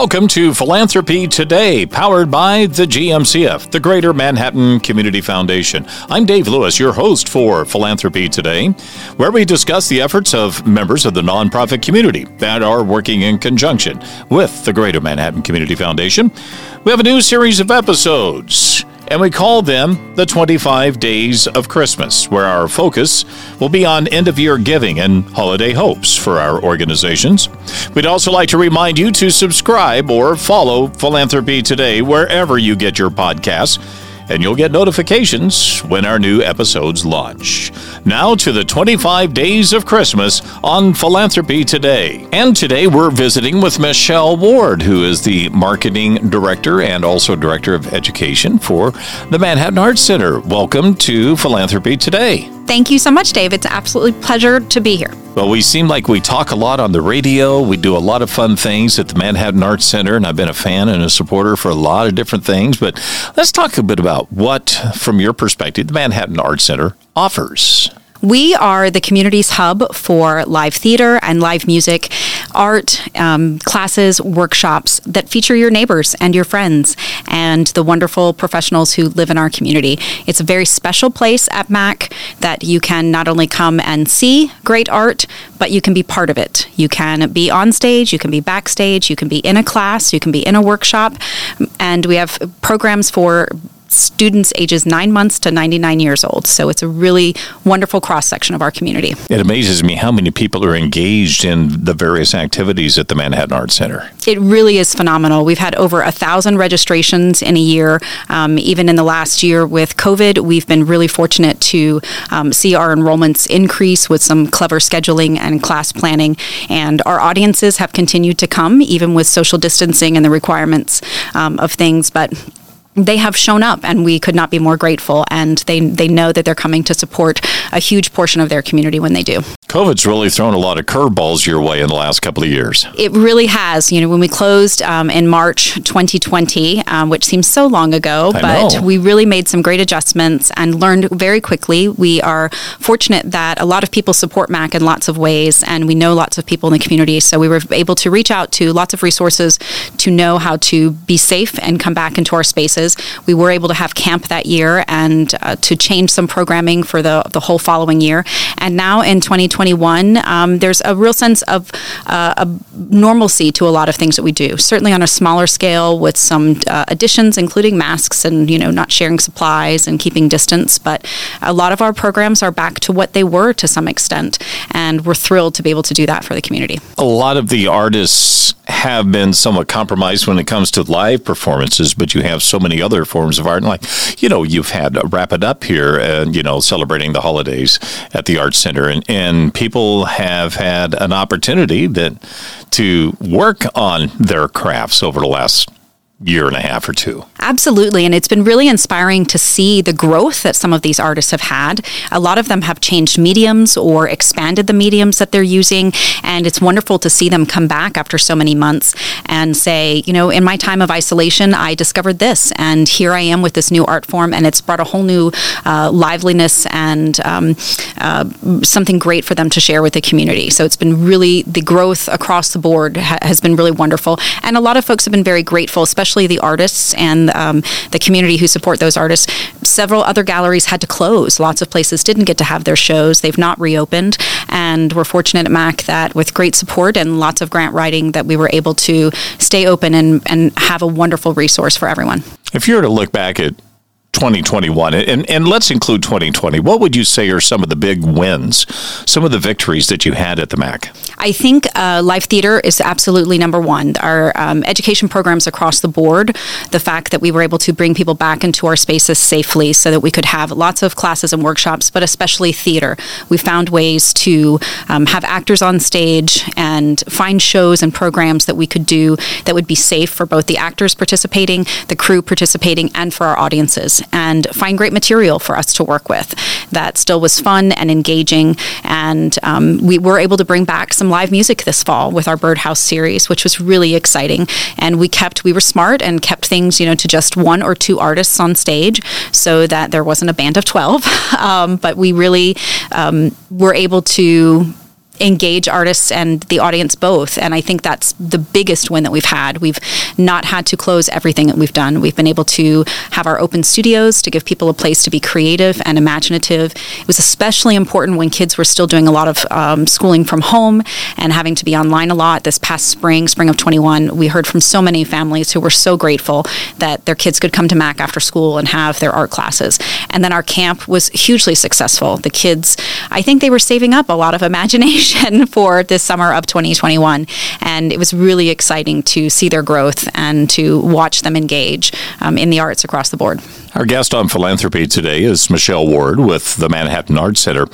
Welcome to Philanthropy Today, powered by the GMCF, the Greater Manhattan Community Foundation. I'm Dave Lewis, your host for Philanthropy Today, where we discuss the efforts of members of the nonprofit community that are working in conjunction with the Greater Manhattan Community Foundation. We have a new series of episodes and we call them the 25 Days of Christmas, where our focus will be on end of year giving and holiday hopes for our organizations. We'd also like to remind you to subscribe or follow Philanthropy Today wherever you get your podcasts and you'll get notifications when our new episodes launch. Now to the 25 Days of Christmas on Philanthropy Today. And today we're visiting with Michelle Ward, who is the Marketing Director and also Director of Education for the Manhattan Arts Center. Welcome to Philanthropy Today. Thank you so much, Dave. It's absolutely pleasure to be here. Well, we seem like we talk a lot on the radio. We do a lot of fun things at the Manhattan Arts Center, and I've been a fan and a supporter for a lot of different things. But let's talk a bit about what, from your perspective, the Manhattan Arts Center offers. We are the community's hub for live theater and live music, art, um, classes, workshops that feature your neighbors and your friends and the wonderful professionals who live in our community. It's a very special place at MAC that you can not only come and see great art, but you can be part of it. You can be on stage, you can be backstage, you can be in a class, you can be in a workshop, and we have programs for students ages nine months to 99 years old. So it's a really wonderful cross section of our community. It amazes me how many people are engaged in the various activities at the Manhattan Arts Center. It really is phenomenal. We've had over a thousand registrations in a year. Um, even in the last year with COVID, we've been really fortunate to um, see our enrollments increase with some clever scheduling and class planning. And our audiences have continued to come, even with social distancing and the requirements um, of things. But they have shown up and we could not be more grateful and they they know that they're coming to support a huge portion of their community when they do. COVID's really thrown a lot of curveballs your way in the last couple of years. It really has. You know, when we closed um, in March 2020, um, which seems so long ago, I but know. we really made some great adjustments and learned very quickly. We are fortunate that a lot of people support MAC in lots of ways, and we know lots of people in the community. So we were able to reach out to lots of resources to know how to be safe and come back into our spaces. We were able to have camp that year and uh, to change some programming for the the whole following year. And now in 2021, um, there's a real sense of uh, a normalcy to a lot of things that we do. Certainly on a smaller scale, with some uh, additions, including masks and you know not sharing supplies and keeping distance. But a lot of our programs are back to what they were to some extent, and we're thrilled to be able to do that for the community. A lot of the artists have been somewhat compromised when it comes to live performances, but you have so many other forms of art. Like, you know, you've had Wrap It Up here and, you know, celebrating the holidays at the Art Center. And, and people have had an opportunity that to work on their crafts over the last year and a half or two. Absolutely. And it's been really inspiring to see the growth that some of these artists have had. A lot of them have changed mediums or expanded the mediums that they're using. And it's wonderful to see them come back after so many months and say, you know, in my time of isolation, I discovered this. And here I am with this new art form. And it's brought a whole new uh, liveliness and um, uh, something great for them to share with the community. So it's been really, the growth across the board ha- has been really wonderful. And a lot of folks have been very grateful, especially the artists and um, the community who support those artists. Several other galleries had to close. Lots of places didn't get to have their shows. They've not reopened. And we're fortunate at MAC that with great support and lots of grant writing that we were able to stay open and, and have a wonderful resource for everyone. If you were to look back at 2021 and, and let's include 2020 what would you say are some of the big wins some of the victories that you had at the mac I think uh, live theater is absolutely number one. Our um, education programs across the board, the fact that we were able to bring people back into our spaces safely so that we could have lots of classes and workshops, but especially theater. We found ways to um, have actors on stage and find shows and programs that we could do that would be safe for both the actors participating, the crew participating, and for our audiences, and find great material for us to work with that still was fun and engaging. And um, we were able to bring back some live music this fall with our Birdhouse series, which was really exciting. And we kept, we were smart and kept things, you know, to just one or two artists on stage so that there wasn't a band of 12. um, but we really um, were able to engage artists and the audience both. And I think that's the biggest win that we've had. We've not had to close everything that we've done. We've been able to have our open studios to give people a place to be creative and imaginative. It was especially important when kids were still doing a lot of um, schooling from home and having to be online a lot. This past spring, spring of 21, we heard from so many families who were so grateful that their kids could come to Mac after school and have their art classes. And then our camp was hugely successful. The kids, I think they were saving up a lot of imagination for this summer of 2021. And it was really exciting to see their growth and to watch them engage um, in the arts across the board. Our guest on philanthropy today is Michelle Ward with the Manhattan Arts Center.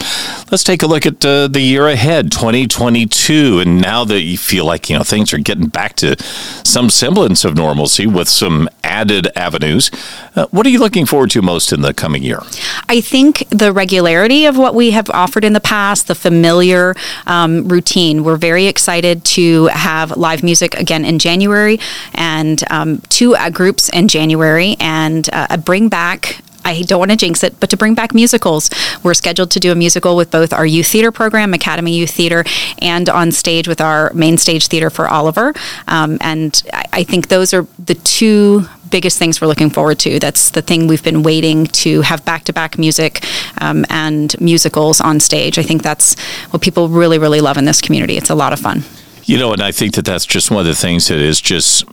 Let's take a look at uh, the year ahead, 2022, and now that you feel like you know things are getting back to some semblance of normalcy with some added avenues. Uh, what are you looking forward to most in the coming year? I think the regularity of what we have offered in the past, the familiar um, routine. We're very excited to have live music again in January and um, two uh, groups in January and uh, bring back I don't want to jinx it, but to bring back musicals. We're scheduled to do a musical with both our youth theater program, Academy Youth Theater, and on stage with our main stage theater for Oliver. Um, and I think those are the two biggest things we're looking forward to. That's the thing we've been waiting to have back to back music um, and musicals on stage. I think that's what people really, really love in this community. It's a lot of fun. You know, and I think that that's just one of the things that is just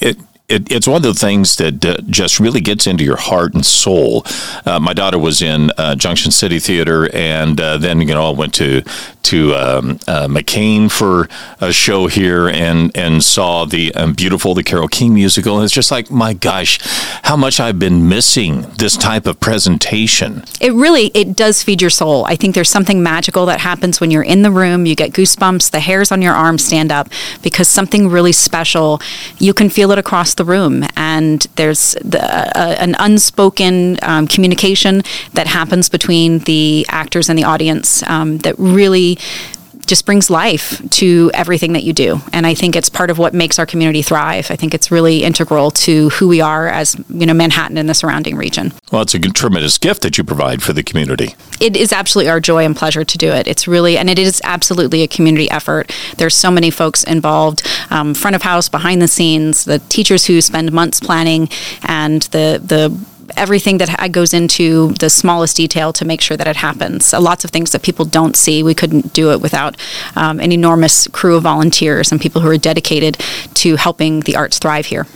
it it, it's one of the things that uh, just really gets into your heart and soul. Uh, my daughter was in uh, Junction City Theater, and uh, then you know I went to to um, uh, McCain for a show here, and and saw the um, beautiful the Carole King musical. And it's just like my gosh, how much I've been missing this type of presentation. It really it does feed your soul. I think there's something magical that happens when you're in the room. You get goosebumps, the hairs on your arms stand up because something really special. You can feel it across the the room, and there's the, uh, an unspoken um, communication that happens between the actors and the audience um, that really just brings life to everything that you do. And I think it's part of what makes our community thrive. I think it's really integral to who we are as, you know, Manhattan and the surrounding region. Well, it's a tremendous gift that you provide for the community. It is absolutely our joy and pleasure to do it. It's really, and it is absolutely a community effort. There's so many folks involved, um, front of house, behind the scenes, the teachers who spend months planning, and the the everything that goes into the smallest detail to make sure that it happens. lots of things that people don't see. We couldn't do it without um, an enormous crew of volunteers and people who are dedicated to helping the arts thrive here.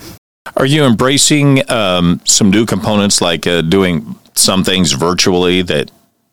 Are you embracing um, some new components like uh, doing some things virtually that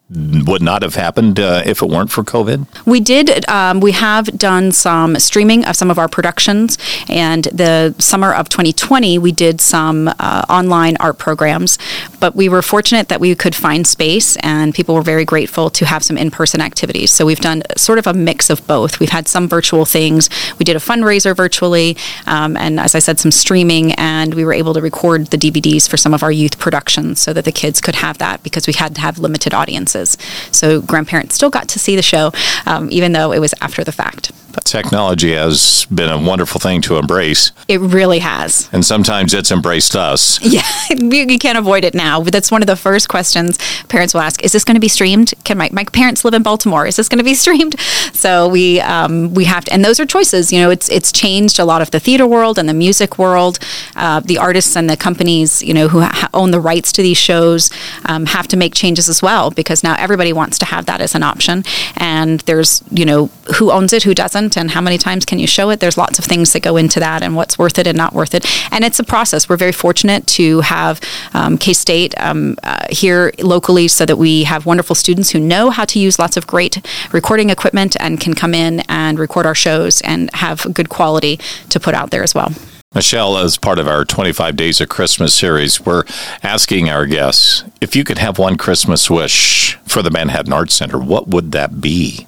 would not have happened uh, if it weren't for COVID? We did. Um, we have done some streaming of some of our productions, and the summer of 2020, we did some uh, online art programs. But we were fortunate that we could find space, and people were very grateful to have some in-person activities. So we've done sort of a mix of both. We've had some virtual things. We did a fundraiser virtually, um, and as I said, some streaming, and we were able to record the DVDs for some of our youth productions so that the kids could have that because we had to have limited audiences. So grandparents still got to see the show, um, even though it was after the fact. Technology has been a wonderful thing to embrace. It really has. And sometimes it's embraced us. Yeah, you can't avoid it now. But that's one of the first questions parents will ask: Is this going to be streamed? Can my, my parents live in Baltimore? Is this going to be streamed? So we um, we have to, and those are choices. You know, it's it's changed a lot of the theater world and the music world. Uh, the artists and the companies, you know, who ha- own the rights to these shows, um, have to make changes as well because now everybody wants to have that as an option. And there's you know who owns it, who doesn't and how many times can you show it. There's lots of things that go into that and what's worth it and not worth it. And it's a process. We're very fortunate to have um, K State um, uh, here locally so that we have wonderful students who know how to use lots of great recording equipment and can come in and record our shows and have good quality to put out there as well. Michelle, as part of our 25 Days of Christmas series, we're asking our guests if you could have one Christmas wish for the Manhattan Arts Center, what would that be?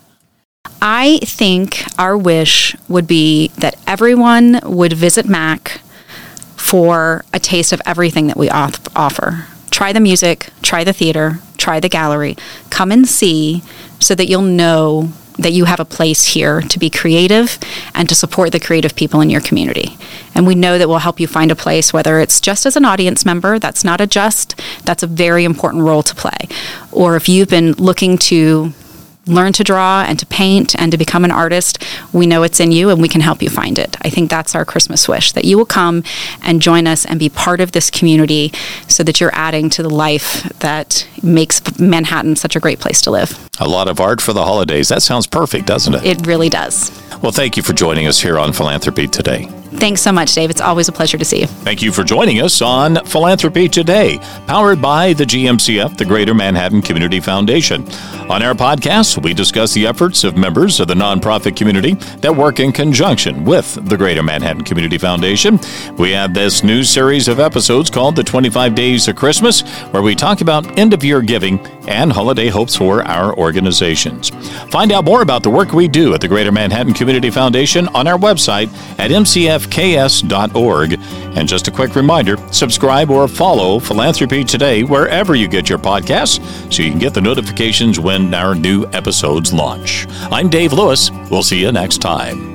I think our wish would be that everyone would visit Mac for a taste of everything that we offer. Try the music, try the theater, try the gallery. Come and see so that you'll know that you have a place here to be creative and to support the creative people in your community. And we know that we'll help you find a place, whether it's just as an audience member, that's not a just, that's a very important role to play. Or if you've been looking to learn to draw and to paint and to become an artist, we know it's in you and we can help you find it. I think that's our Christmas wish that you will come and join us and be part of this community so that you're adding to the life that makes Manhattan such a great place to live. A lot of art for the holidays. That sounds perfect, doesn't it? It really does. Well, thank you for joining us here on Philanthropy today. Thanks so much, Dave. It's always a pleasure to see you. Thank you for joining us on Philanthropy Today, powered by the GMCF, the Greater Manhattan Community Foundation. On our podcast, we discuss the efforts of members of the nonprofit community that work in conjunction with the Greater Manhattan Community Foundation. We have this new series of episodes called The 25 Days of Christmas, where we talk about end of year giving and holiday hopes for our organizations. Find out more about the work we do at the Greater Manhattan Community Foundation on our website at mcfks.org. And just a quick reminder subscribe or follow Philanthropy Today wherever you get your podcasts so you can get the notifications when our new episodes launch. I'm Dave Lewis. We'll see you next time.